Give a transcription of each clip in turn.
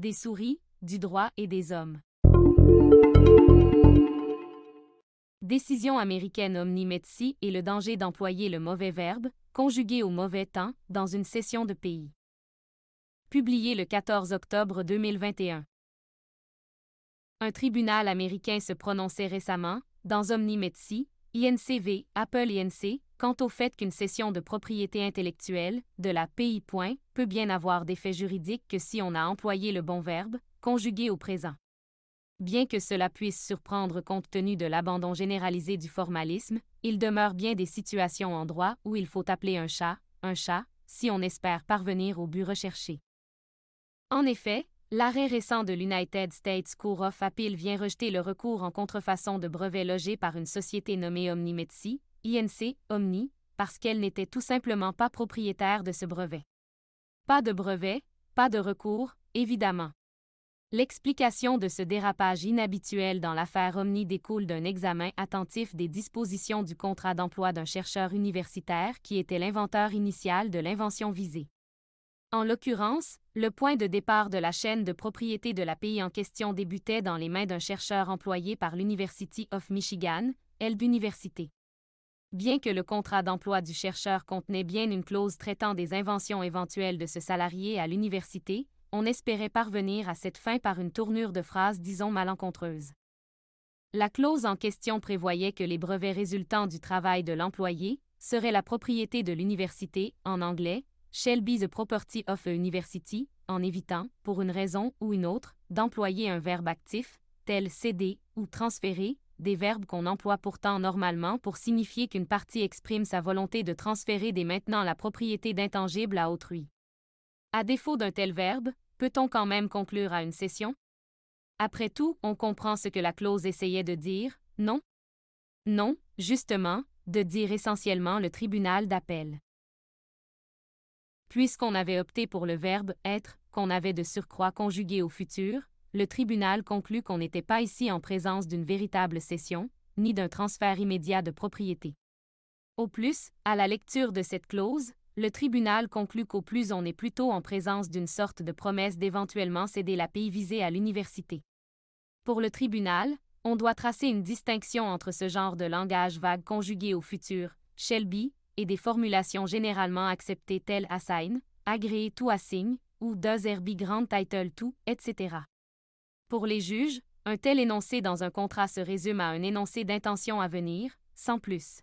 des souris, du droit et des hommes. Décision américaine Omni Metsi et le danger d'employer le mauvais verbe, conjugué au mauvais temps, dans une session de pays. Publié le 14 octobre 2021. Un tribunal américain se prononçait récemment, dans Omni Metsi, INCV, Apple INC, quant au fait qu'une cession de propriété intellectuelle, de la PI. peut bien avoir d'effet juridique que si on a employé le bon verbe, conjugué au présent. Bien que cela puisse surprendre compte tenu de l'abandon généralisé du formalisme, il demeure bien des situations en droit où il faut appeler un chat, un chat, si on espère parvenir au but recherché. En effet, L'arrêt récent de l'United States Court of Appeal vient rejeter le recours en contrefaçon de brevet logé par une société nommée OmniMetsi, INC, Omni, parce qu'elle n'était tout simplement pas propriétaire de ce brevet. Pas de brevet, pas de recours, évidemment. L'explication de ce dérapage inhabituel dans l'affaire Omni découle d'un examen attentif des dispositions du contrat d'emploi d'un chercheur universitaire qui était l'inventeur initial de l'invention visée. En l'occurrence, le point de départ de la chaîne de propriété de la pays en question débutait dans les mains d'un chercheur employé par l'University of Michigan, Elb Université. Bien que le contrat d'emploi du chercheur contenait bien une clause traitant des inventions éventuelles de ce salarié à l'université, on espérait parvenir à cette fin par une tournure de phrase disons malencontreuse. La clause en question prévoyait que les brevets résultant du travail de l'employé seraient la propriété de l'université, en anglais, shall be the property of a university, en évitant, pour une raison ou une autre, d'employer un verbe actif, tel céder ou transférer, des verbes qu'on emploie pourtant normalement pour signifier qu'une partie exprime sa volonté de transférer dès maintenant la propriété d'intangible à autrui. À défaut d'un tel verbe, peut-on quand même conclure à une cession? Après tout, on comprend ce que la clause essayait de dire, non? Non, justement, de dire essentiellement le tribunal d'appel. Puisqu'on avait opté pour le verbe être, qu'on avait de surcroît conjugué au futur, le tribunal conclut qu'on n'était pas ici en présence d'une véritable cession, ni d'un transfert immédiat de propriété. Au plus, à la lecture de cette clause, le tribunal conclut qu'au plus on est plutôt en présence d'une sorte de promesse d'éventuellement céder la pays visée à l'université. Pour le tribunal, on doit tracer une distinction entre ce genre de langage vague conjugué au futur, Shelby, et des formulations généralement acceptées telles assign, agréé to assign, ou does be grand title to, etc. Pour les juges, un tel énoncé dans un contrat se résume à un énoncé d'intention à venir, sans plus.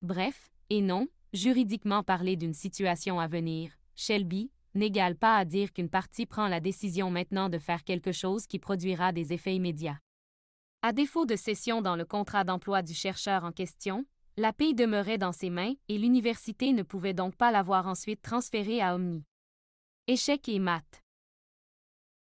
Bref, et non, juridiquement parler d'une situation à venir, Shelby, n'égale pas à dire qu'une partie prend la décision maintenant de faire quelque chose qui produira des effets immédiats. À défaut de cession dans le contrat d'emploi du chercheur en question, la paye demeurait dans ses mains et l'université ne pouvait donc pas l'avoir ensuite transférée à Omni. Échec et mat.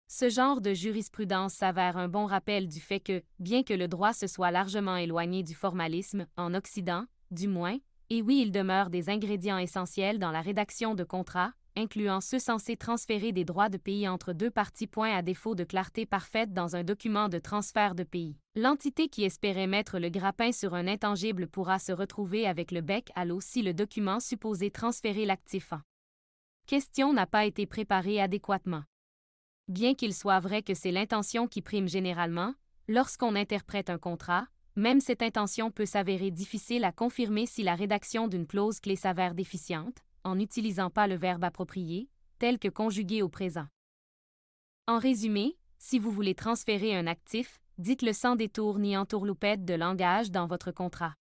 Ce genre de jurisprudence s'avère un bon rappel du fait que, bien que le droit se soit largement éloigné du formalisme, en Occident, du moins, et oui, il demeure des ingrédients essentiels dans la rédaction de contrats, incluant ceux censés transférer des droits de pays entre deux parties. Point à défaut de clarté parfaite dans un document de transfert de pays. L'entité qui espérait mettre le grappin sur un intangible pourra se retrouver avec le bec à l'eau si le document supposé transférer l'actif en question n'a pas été préparé adéquatement. Bien qu'il soit vrai que c'est l'intention qui prime généralement, lorsqu'on interprète un contrat, même cette intention peut s'avérer difficile à confirmer si la rédaction d'une clause clé s'avère déficiente, en n'utilisant pas le verbe approprié, tel que conjugué au présent. En résumé, si vous voulez transférer un actif, dites-le sans détour ni entourloupette de langage dans votre contrat.